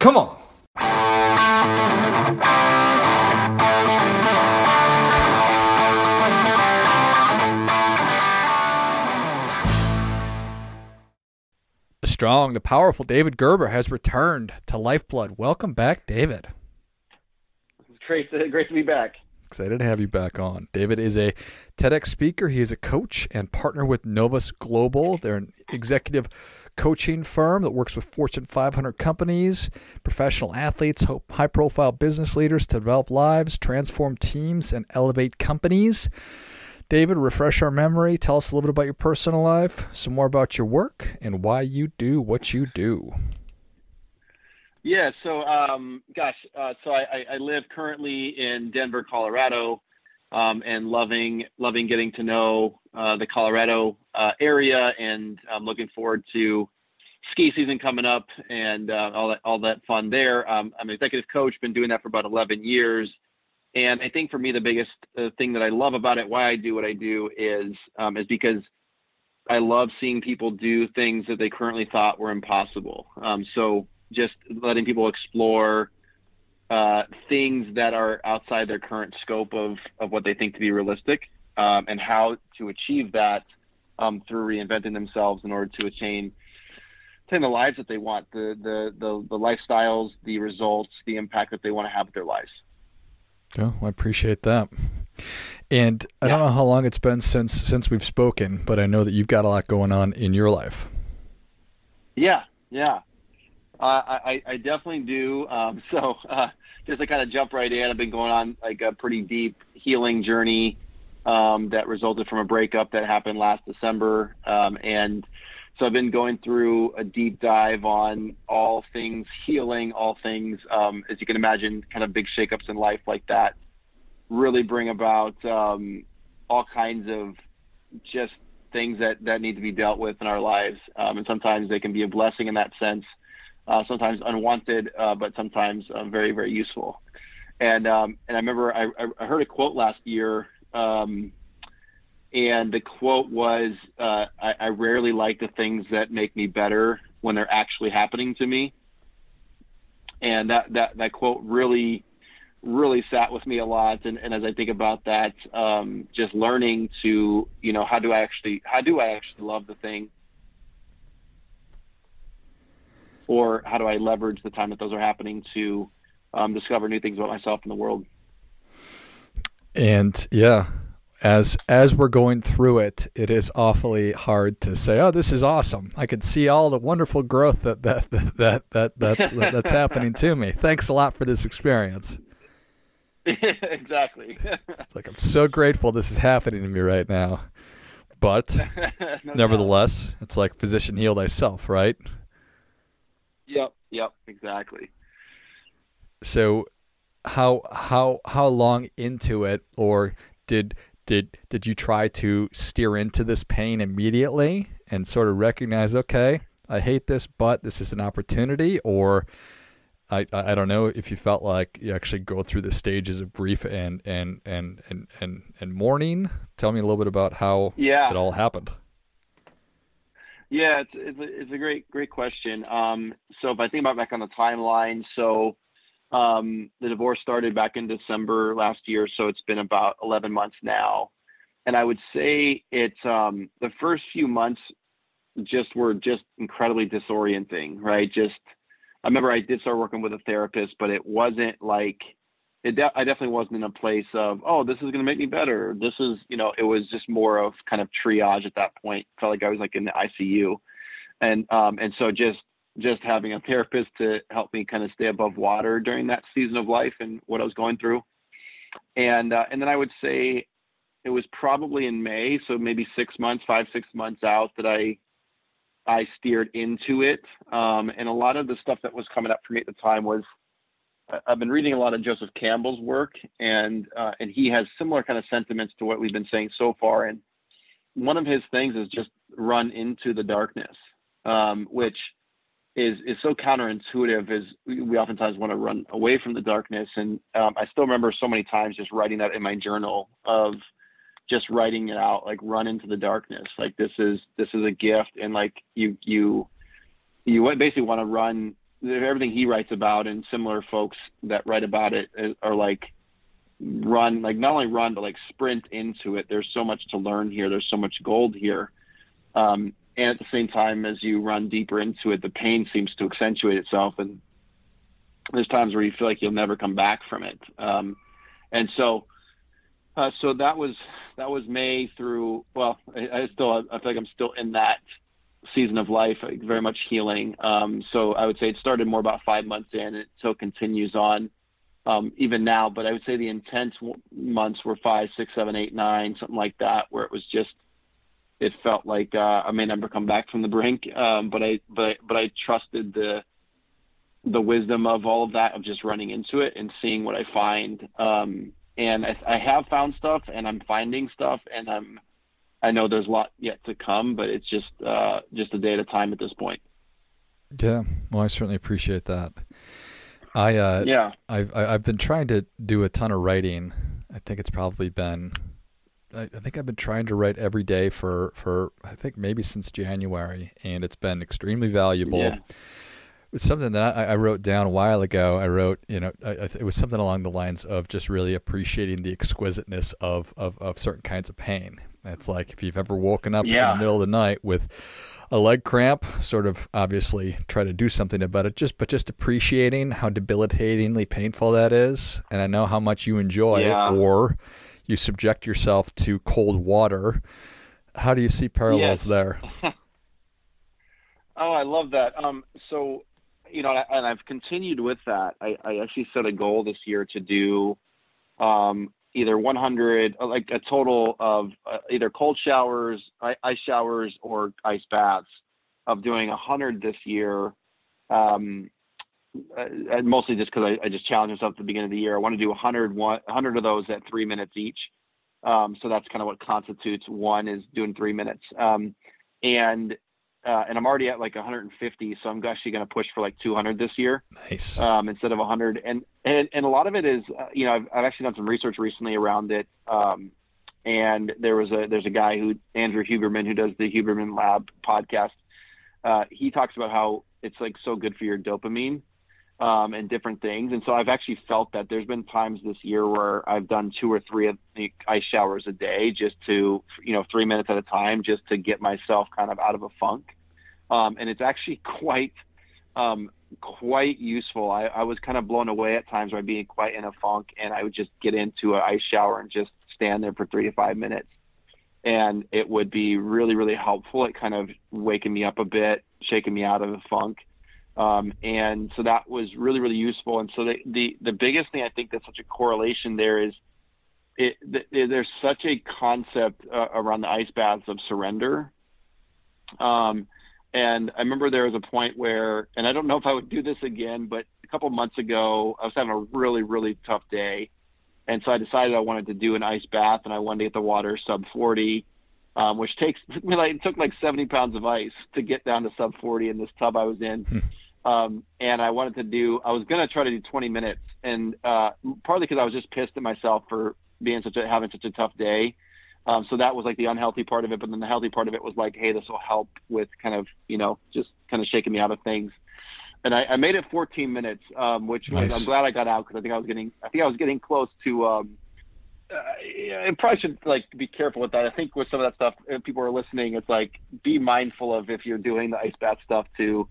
Come on. The strong, the powerful David Gerber has returned to Lifeblood. Welcome back, David. Great to, great to be back. Excited to have you back on. David is a TEDx speaker. He is a coach and partner with Novus Global. They're an executive coaching firm that works with Fortune 500 companies, professional athletes, high profile business leaders to develop lives, transform teams, and elevate companies. David, refresh our memory. Tell us a little bit about your personal life, some more about your work, and why you do what you do. Yeah, so um, gosh, uh, so I, I, live currently in Denver, Colorado, um, and loving loving getting to know uh, the Colorado uh, area, and I'm looking forward to ski season coming up and uh, all that all that fun there. Um, I'm an executive coach, been doing that for about 11 years, and I think for me the biggest uh, thing that I love about it, why I do what I do, is um, is because I love seeing people do things that they currently thought were impossible. Um, so just letting people explore uh, things that are outside their current scope of, of what they think to be realistic um, and how to achieve that um, through reinventing themselves in order to attain attain the lives that they want, the, the, the, the lifestyles, the results, the impact that they want to have with their lives. Oh, I appreciate that. And I yeah. don't know how long it's been since since we've spoken, but I know that you've got a lot going on in your life. Yeah, yeah. Uh, I, I definitely do. Um, so uh, just to kind of jump right in, I've been going on like a pretty deep healing journey um, that resulted from a breakup that happened last December, um, and so I've been going through a deep dive on all things healing, all things, um, as you can imagine, kind of big shakeups in life like that, really bring about um, all kinds of just things that that need to be dealt with in our lives, um, and sometimes they can be a blessing in that sense uh, sometimes unwanted, uh, but sometimes uh, very, very useful. And um, and I remember I, I heard a quote last year, um, and the quote was, uh, I, "I rarely like the things that make me better when they're actually happening to me." And that that that quote really really sat with me a lot and, and as i think about that um, just learning to you know how do i actually how do i actually love the thing or how do I leverage the time that those are happening to um, discover new things about myself and the world? And yeah, as as we're going through it, it is awfully hard to say, "Oh, this is awesome! I can see all the wonderful growth that that that that, that that's that, that's happening to me." Thanks a lot for this experience. exactly. it's like I'm so grateful this is happening to me right now, but no nevertheless, doubt. it's like physician heal thyself, right? Yep. Yep. Exactly. So, how how how long into it, or did did did you try to steer into this pain immediately and sort of recognize, okay, I hate this, but this is an opportunity, or I, I don't know if you felt like you actually go through the stages of grief and and and and and, and mourning. Tell me a little bit about how yeah. it all happened. Yeah, it's it's a, it's a great great question. Um, so if I think about back on the timeline, so um, the divorce started back in December last year, so it's been about 11 months now, and I would say it's um, the first few months just were just incredibly disorienting, right? Just I remember I did start working with a therapist, but it wasn't like it de- I definitely wasn't in a place of, oh, this is going to make me better. This is, you know, it was just more of kind of triage at that point. Felt like I was like in the ICU, and um, and so just just having a therapist to help me kind of stay above water during that season of life and what I was going through, and uh, and then I would say it was probably in May, so maybe six months, five six months out that I I steered into it, um, and a lot of the stuff that was coming up for me at the time was I've been reading a lot of Joseph Campbell's work, and uh, and he has similar kind of sentiments to what we've been saying so far. And one of his things is just run into the darkness, um, which is is so counterintuitive. Is we, oftentimes want to run away from the darkness, and um, I still remember so many times just writing that in my journal of just writing it out, like run into the darkness. Like this is this is a gift, and like you you you basically want to run everything he writes about and similar folks that write about it uh, are like run like not only run but like sprint into it there's so much to learn here there's so much gold here um, and at the same time as you run deeper into it the pain seems to accentuate itself and there's times where you feel like you'll never come back from it um, and so uh, so that was that was may through well I, I still i feel like i'm still in that season of life, very much healing. Um, so I would say it started more about five months in, and it still continues on um, even now. But I would say the intense months were five, six, seven, eight, nine, something like that, where it was just it felt like uh, I may never come back from the brink. Um, but I but but I trusted the the wisdom of all of that of just running into it and seeing what I find. Um, and I, I have found stuff, and I'm finding stuff, and I'm I know there's a lot yet to come, but it's just uh, just a day at a time at this point. Yeah, well, I certainly appreciate that. I uh, yeah, I've I've been trying to do a ton of writing. I think it's probably been. I, think I've been trying to write every day for for I think maybe since January, and it's been extremely valuable. Yeah. It's something that I, I, wrote down a while ago. I wrote, you know, I, it was something along the lines of just really appreciating the exquisiteness of, of, of certain kinds of pain. It's like if you've ever woken up yeah. in the middle of the night with a leg cramp, sort of obviously try to do something about it. Just but just appreciating how debilitatingly painful that is, and I know how much you enjoy yeah. it, or you subject yourself to cold water. How do you see parallels yes. there? oh, I love that. Um, so you know, and I've continued with that. I, I actually set a goal this year to do um, either 100, uh, like a total of uh, either cold showers, ice showers, or ice baths, of doing 100 this year. Um, uh, mostly just because I, I, just challenged myself at the beginning of the year. I want to do 100, 100 of those at three minutes each. Um, so that's kind of what constitutes one is doing three minutes. Um, and uh, and I'm already at like 150, so I'm actually going to push for like 200 this year, nice, um, instead of 100. And and and a lot of it is, uh, you know, I've, I've actually done some research recently around it. Um, and there was a there's a guy who Andrew Huberman who does the Huberman Lab podcast. Uh, he talks about how it's like so good for your dopamine um, and different things. And so I've actually felt that there's been times this year where I've done two or three of the ice showers a day just to, you know, three minutes at a time just to get myself kind of out of a funk. Um, and it's actually quite, um, quite useful. I, I was kind of blown away at times by being quite in a funk and I would just get into an ice shower and just stand there for three to five minutes. And it would be really, really helpful at kind of waking me up a bit, shaking me out of the funk um, and so that was really, really useful. And so the, the, the biggest thing I think that's such a correlation there is it, there's such a concept uh, around the ice baths of surrender. Um, and I remember there was a point where, and I don't know if I would do this again, but a couple months ago, I was having a really, really tough day. And so I decided I wanted to do an ice bath and I wanted to get the water sub 40, um, which takes, like, it took like 70 pounds of ice to get down to sub 40 in this tub I was in. Um, and I wanted to do, I was going to try to do 20 minutes and, uh, partly because I was just pissed at myself for being such a, having such a tough day. Um, so that was like the unhealthy part of it. But then the healthy part of it was like, Hey, this will help with kind of, you know, just kind of shaking me out of things. And I, I made it 14 minutes, um, which nice. was, I'm glad I got out because I think I was getting, I think I was getting close to, um, uh, I probably should like be careful with that. I think with some of that stuff, if people are listening, it's like be mindful of if you're doing the ice bath stuff to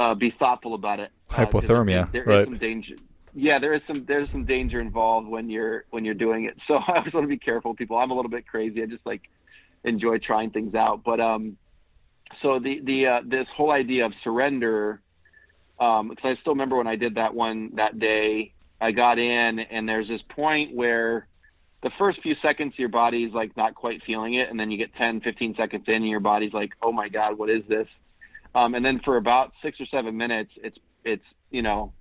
uh, be thoughtful about it. Uh, Hypothermia, there, there right? Is some danger. Yeah, there is some there's some danger involved when you're when you're doing it. So I always want to be careful, people. I'm a little bit crazy. I just like enjoy trying things out. But um, so the the uh, this whole idea of surrender, um, because I still remember when I did that one that day. I got in, and there's this point where the first few seconds your body's like not quite feeling it and then you get 10 15 seconds in and your body's like oh my god what is this um, and then for about six or seven minutes it's it's you know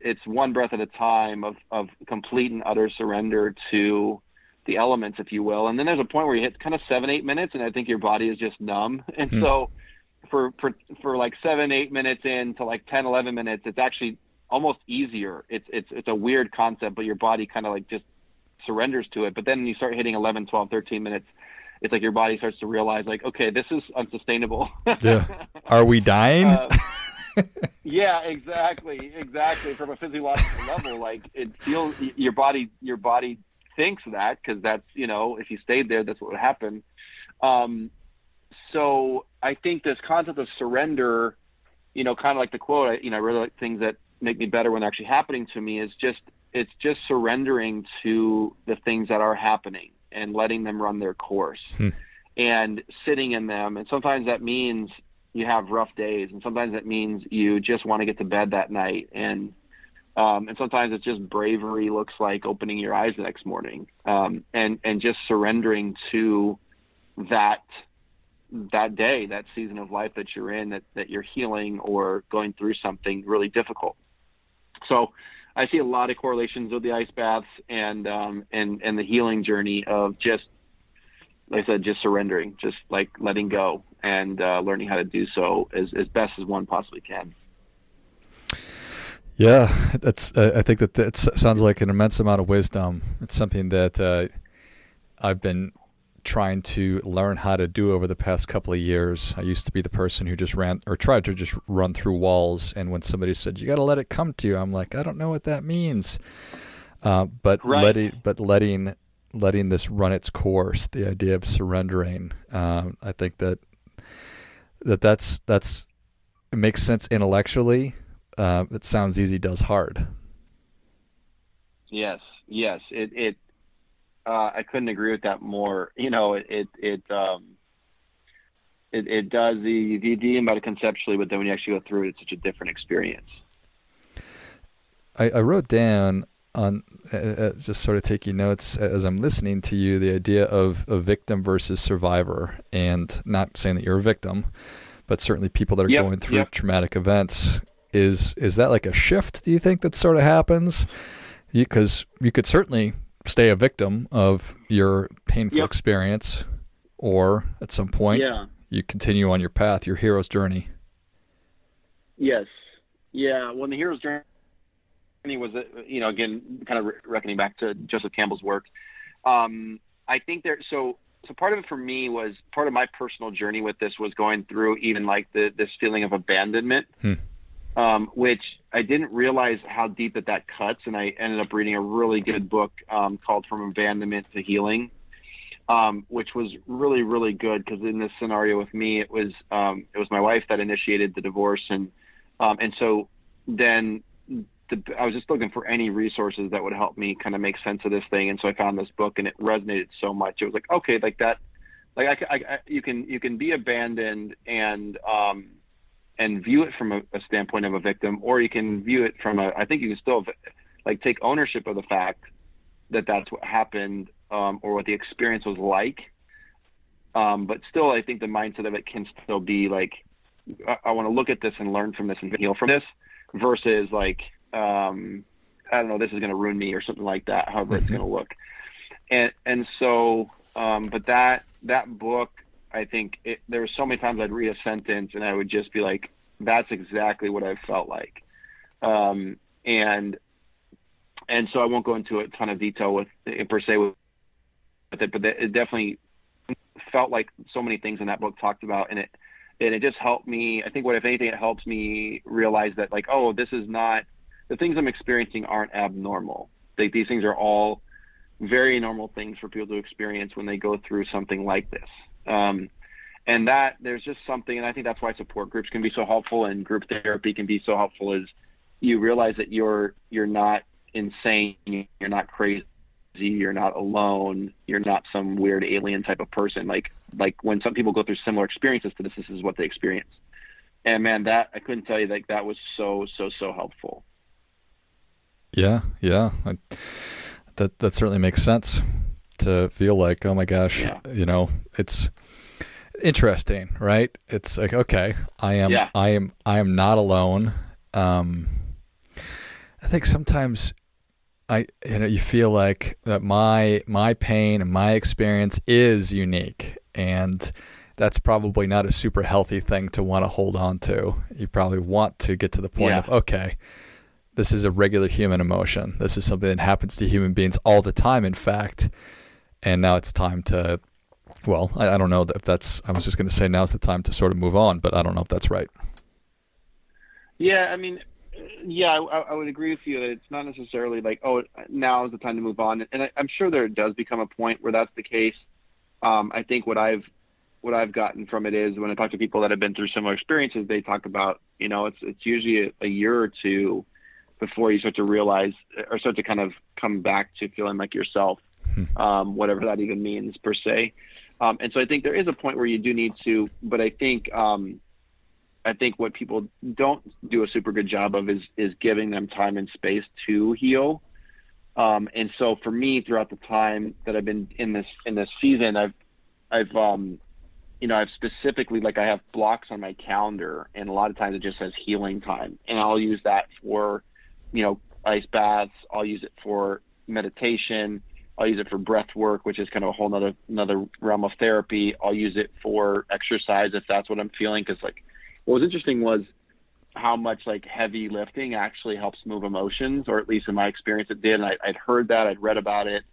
it's one breath at a time of of complete and utter surrender to the elements if you will and then there's a point where you hit kind of seven eight minutes and i think your body is just numb and mm. so for, for for like seven eight minutes in to like 10 11 minutes it's actually almost easier it's it's it's a weird concept but your body kind of like just surrenders to it. But then you start hitting 11, 12, 13 minutes, it's like your body starts to realize, like, okay, this is unsustainable. yeah. Are we dying? Uh, yeah, exactly, exactly. From a physiological level, like it feels your body, your body thinks that because that's you know if you stayed there, that's what would happen. Um, so I think this concept of surrender, you know, kind of like the quote, you know, I really like things that make me better when they're actually happening to me is just it's just surrendering to the things that are happening and letting them run their course hmm. and sitting in them. And sometimes that means you have rough days, and sometimes that means you just want to get to bed that night. And um, and sometimes it's just bravery looks like opening your eyes the next morning um, and and just surrendering to that that day, that season of life that you're in, that, that you're healing or going through something really difficult. So I see a lot of correlations with the ice baths and um, and and the healing journey of just like I said, just surrendering, just like letting go and uh, learning how to do so as as best as one possibly can. Yeah, that's. I think that that sounds like an immense amount of wisdom. It's something that uh, I've been trying to learn how to do over the past couple of years. I used to be the person who just ran or tried to just run through walls. And when somebody said, you got to let it come to you, I'm like, I don't know what that means. Uh, but right. letting, but letting, letting this run its course, the idea of surrendering, um, I think that, that that's, that's, it makes sense intellectually. Uh, it sounds easy, does hard. Yes. Yes. It, it, uh, I couldn't agree with that more. You know, it it it, um, it, it does the the idea about it conceptually, but then when you actually go through it, it's such a different experience. I, I wrote down on uh, uh, just sort of taking notes as I'm listening to you the idea of a victim versus survivor, and not saying that you're a victim, but certainly people that are yep, going through yep. traumatic events. Is is that like a shift? Do you think that sort of happens? Because you, you could certainly stay a victim of your painful yep. experience, or at some point, yeah. you continue on your path, your hero's journey. Yes. Yeah. When the hero's journey was, uh, you know, again, kind of reckoning back to Joseph Campbell's work, um, I think there. So, so part of it for me was part of my personal journey with this was going through even like the this feeling of abandonment. Hmm um, which I didn't realize how deep that that cuts. And I ended up reading a really good book um, called From Abandonment to Healing, um, which was really, really good because in this scenario with me, it was um, it was my wife that initiated the divorce, and um, and so then the, I was just looking for any resources that would help me kind of make sense of this thing, and so I found this book, and it resonated so much. It was like, okay, like that, like I, I, I you can you can be abandoned and um, and view it from a, a, standpoint of a victim, or you can view it from a. I think you can still like take ownership of the fact that that's what happened um, or what the experience was like. Um, but still, I think the mindset of it can still be like, I, I want to look at this and learn from this and heal from this, versus like, um, I don't know, this is going to ruin me or something like that. However, mm-hmm. it's going to look, and and so, um, but that that book I think it, there were so many times I'd read a sentence and I would just be like, "That's exactly what I felt like," um, and and so I won't go into a ton of detail with per se with it, but it definitely felt like so many things in that book talked about, and it and it just helped me. I think what if anything, it helps me realize that like, oh, this is not the things I'm experiencing aren't abnormal. Like these things are all very normal things for people to experience when they go through something like this. Um, and that there's just something, and I think that's why support groups can be so helpful and group therapy can be so helpful is you realize that you're you're not insane, you're not crazy, you're not alone, you're not some weird alien type of person. Like like when some people go through similar experiences to this, this is what they experience. And man, that I couldn't tell you like that was so so so helpful. Yeah, yeah, I, that that certainly makes sense to feel like, oh my gosh, yeah. you know, it's interesting, right? It's like, okay, I am, yeah. I am, I am not alone. Um, I think sometimes I, you know, you feel like that my my pain and my experience is unique, and that's probably not a super healthy thing to want to hold on to. You probably want to get to the point yeah. of okay, this is a regular human emotion. This is something that happens to human beings all the time. In fact, and now it's time to well I, I don't know if that's i was just going to say now's the time to sort of move on but i don't know if that's right Yeah, I mean, yeah, I, I, would agree with you that it's not necessarily like, oh, now is the time to move on. And I, am sure there does become a point where that's the case. Um, I think what I've what I've gotten from it is when I talk to people that have been through similar experiences, they talk about, you know, it's it's usually a, a year or two before you start to realize or start to kind of come back to feeling like yourself. Um, whatever that even means per se. Um, and so I think there is a point where you do need to, but I think um, I think what people don't do a super good job of is is giving them time and space to heal. Um, and so for me, throughout the time that I've been in this in this season, I've I've um, you know I've specifically like I have blocks on my calendar, and a lot of times it just says healing time, and I'll use that for you know ice baths. I'll use it for meditation. I'll use it for breath work, which is kind of a whole nother another realm of therapy. I'll use it for exercise if that's what I'm feeling, because like what was interesting was how much like heavy lifting actually helps move emotions, or at least in my experience, it did. And I, would heard that, I'd read about it.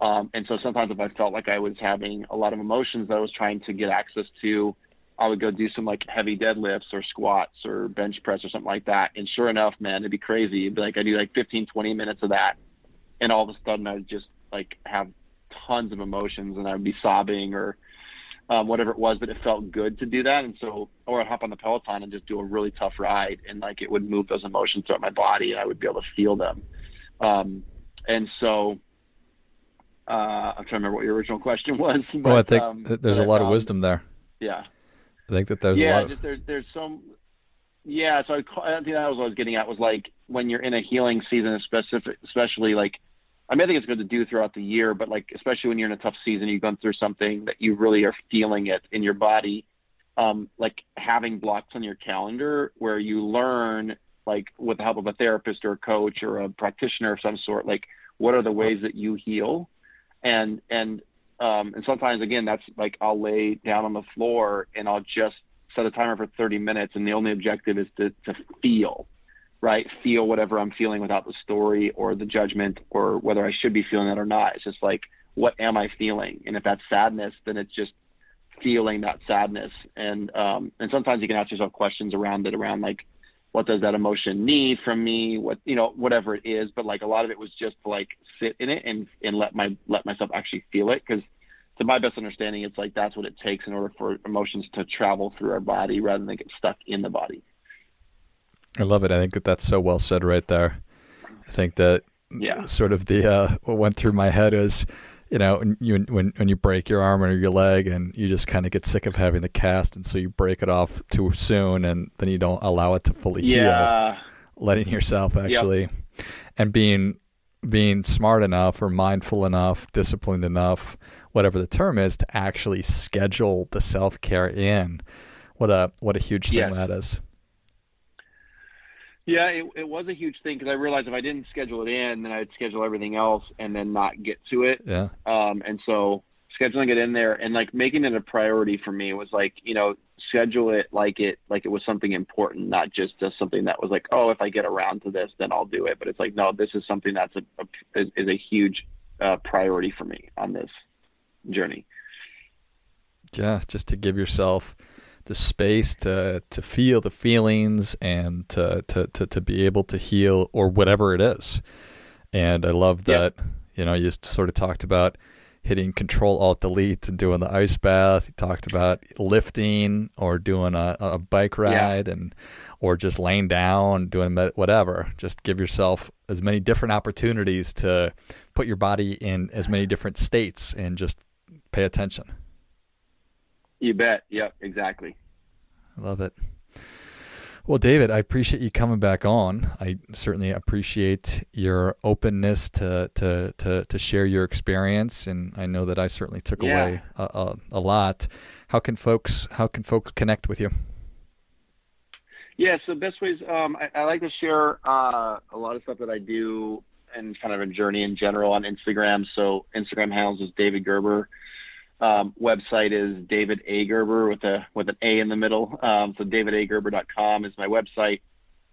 Um, and so sometimes if I felt like I was having a lot of emotions that I was trying to get access to, I would go do some like heavy deadlifts or squats or bench press or something like that. And sure enough, man, it'd be crazy. It'd be like I do like 15, 20 minutes of that. And all of a sudden I'd just like have tons of emotions and I'd be sobbing or um, whatever it was, but it felt good to do that. And so, or I'd hop on the Peloton and just do a really tough ride, and like it would move those emotions throughout my body, and I would be able to feel them. Um, and so, uh, I'm trying to remember what your original question was. But, well, I think um, there's a lot of um, wisdom there. Yeah, I think that there's yeah, a lot. Of... there's there's some. Yeah, so I, I think that was what I was getting at was like when you're in a healing season, specific, especially like I mean, I think it's good to do throughout the year, but like especially when you're in a tough season, you've gone through something that you really are feeling it in your body. Um, like having blocks on your calendar where you learn, like with the help of a therapist or a coach or a practitioner of some sort, like what are the ways that you heal, and and um, and sometimes again that's like I'll lay down on the floor and I'll just set a timer for 30 minutes, and the only objective is to to feel right? Feel whatever I'm feeling without the story or the judgment or whether I should be feeling that or not. It's just like, what am I feeling? And if that's sadness, then it's just feeling that sadness. And um, and sometimes you can ask yourself questions around it, around like, what does that emotion need from me? What you know, whatever it is. But like a lot of it was just to like sit in it and and let my let myself actually feel it because to my best understanding, it's like that's what it takes in order for emotions to travel through our body rather than get stuck in the body. I love it. I think that that's so well said right there. I think that yeah. sort of the uh, what went through my head is, you know, you when when you break your arm or your leg and you just kind of get sick of having the cast, and so you break it off too soon, and then you don't allow it to fully yeah. heal. Letting yourself actually, yep. and being being smart enough or mindful enough, disciplined enough, whatever the term is, to actually schedule the self care in. What a what a huge thing that is. Yeah, it, it was a huge thing because I realized if I didn't schedule it in, then I'd schedule everything else and then not get to it. Yeah. Um, and so scheduling it in there and like making it a priority for me was like, you know, schedule it like it like it was something important, not just just something that was like, oh, if I get around to this, then I'll do it. But it's like, no, this is something that's a, a is, is a huge uh, priority for me on this journey. Yeah, just to give yourself the space to to feel the feelings and to to to, to be able to heal or whatever it is. And I love that you know you just sort of talked about hitting Control Alt Delete and doing the ice bath. You talked about lifting or doing a, a bike ride yeah. and or just laying down, doing whatever. Just give yourself as many different opportunities to put your body in as many different states and just pay attention. You bet. Yep, exactly. I love it. Well, David, I appreciate you coming back on. I certainly appreciate your openness to to to, to share your experience, and I know that I certainly took yeah. away a, a, a, lot. How can folks How can folks connect with you? Yeah, so best ways. Um, I, I, like to share uh, a lot of stuff that I do and kind of a journey in general on Instagram. So Instagram handles is David Gerber um, website is David A Gerber with a with an A in the middle. Um, so davidagerber.com is my website.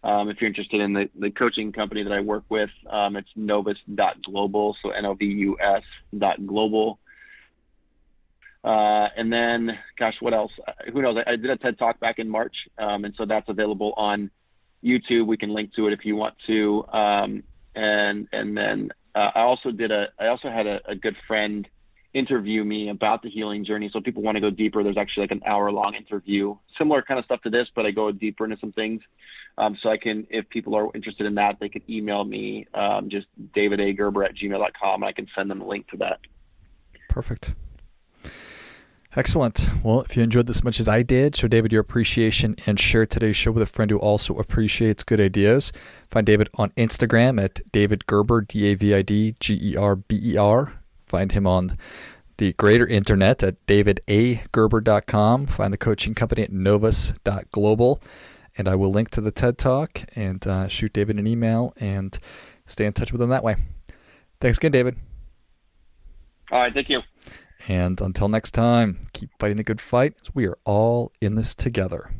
Um, if you're interested in the, the coaching company that I work with, um, it's novus.global. So N-O-V-U-S dot global. Uh, and then, gosh, what else? Uh, who knows? I, I, did a TED talk back in March, um, and so that's available on YouTube. We can link to it if you want to. Um, and and then uh, I also did a I also had a, a, good friend interview me about the healing journey. So people want to go deeper. There's actually like an hour long interview, similar kind of stuff to this, but I go deeper into some things. Um, so I can, if people are interested in that, they can email me um, just davidagerber at gmail.com and I can send them a link to that. Perfect. Excellent. Well, if you enjoyed this as much as I did, show David your appreciation and share today's show with a friend who also appreciates good ideas. Find David on Instagram at David Gerber, D A V I D G E R B E R. Find him on the greater internet at davidagerber.com. Find the coaching company at novus.global. And I will link to the TED Talk and uh, shoot David an email and stay in touch with him that way. Thanks again, David. All right. Thank you. And until next time, keep fighting the good fight. We are all in this together.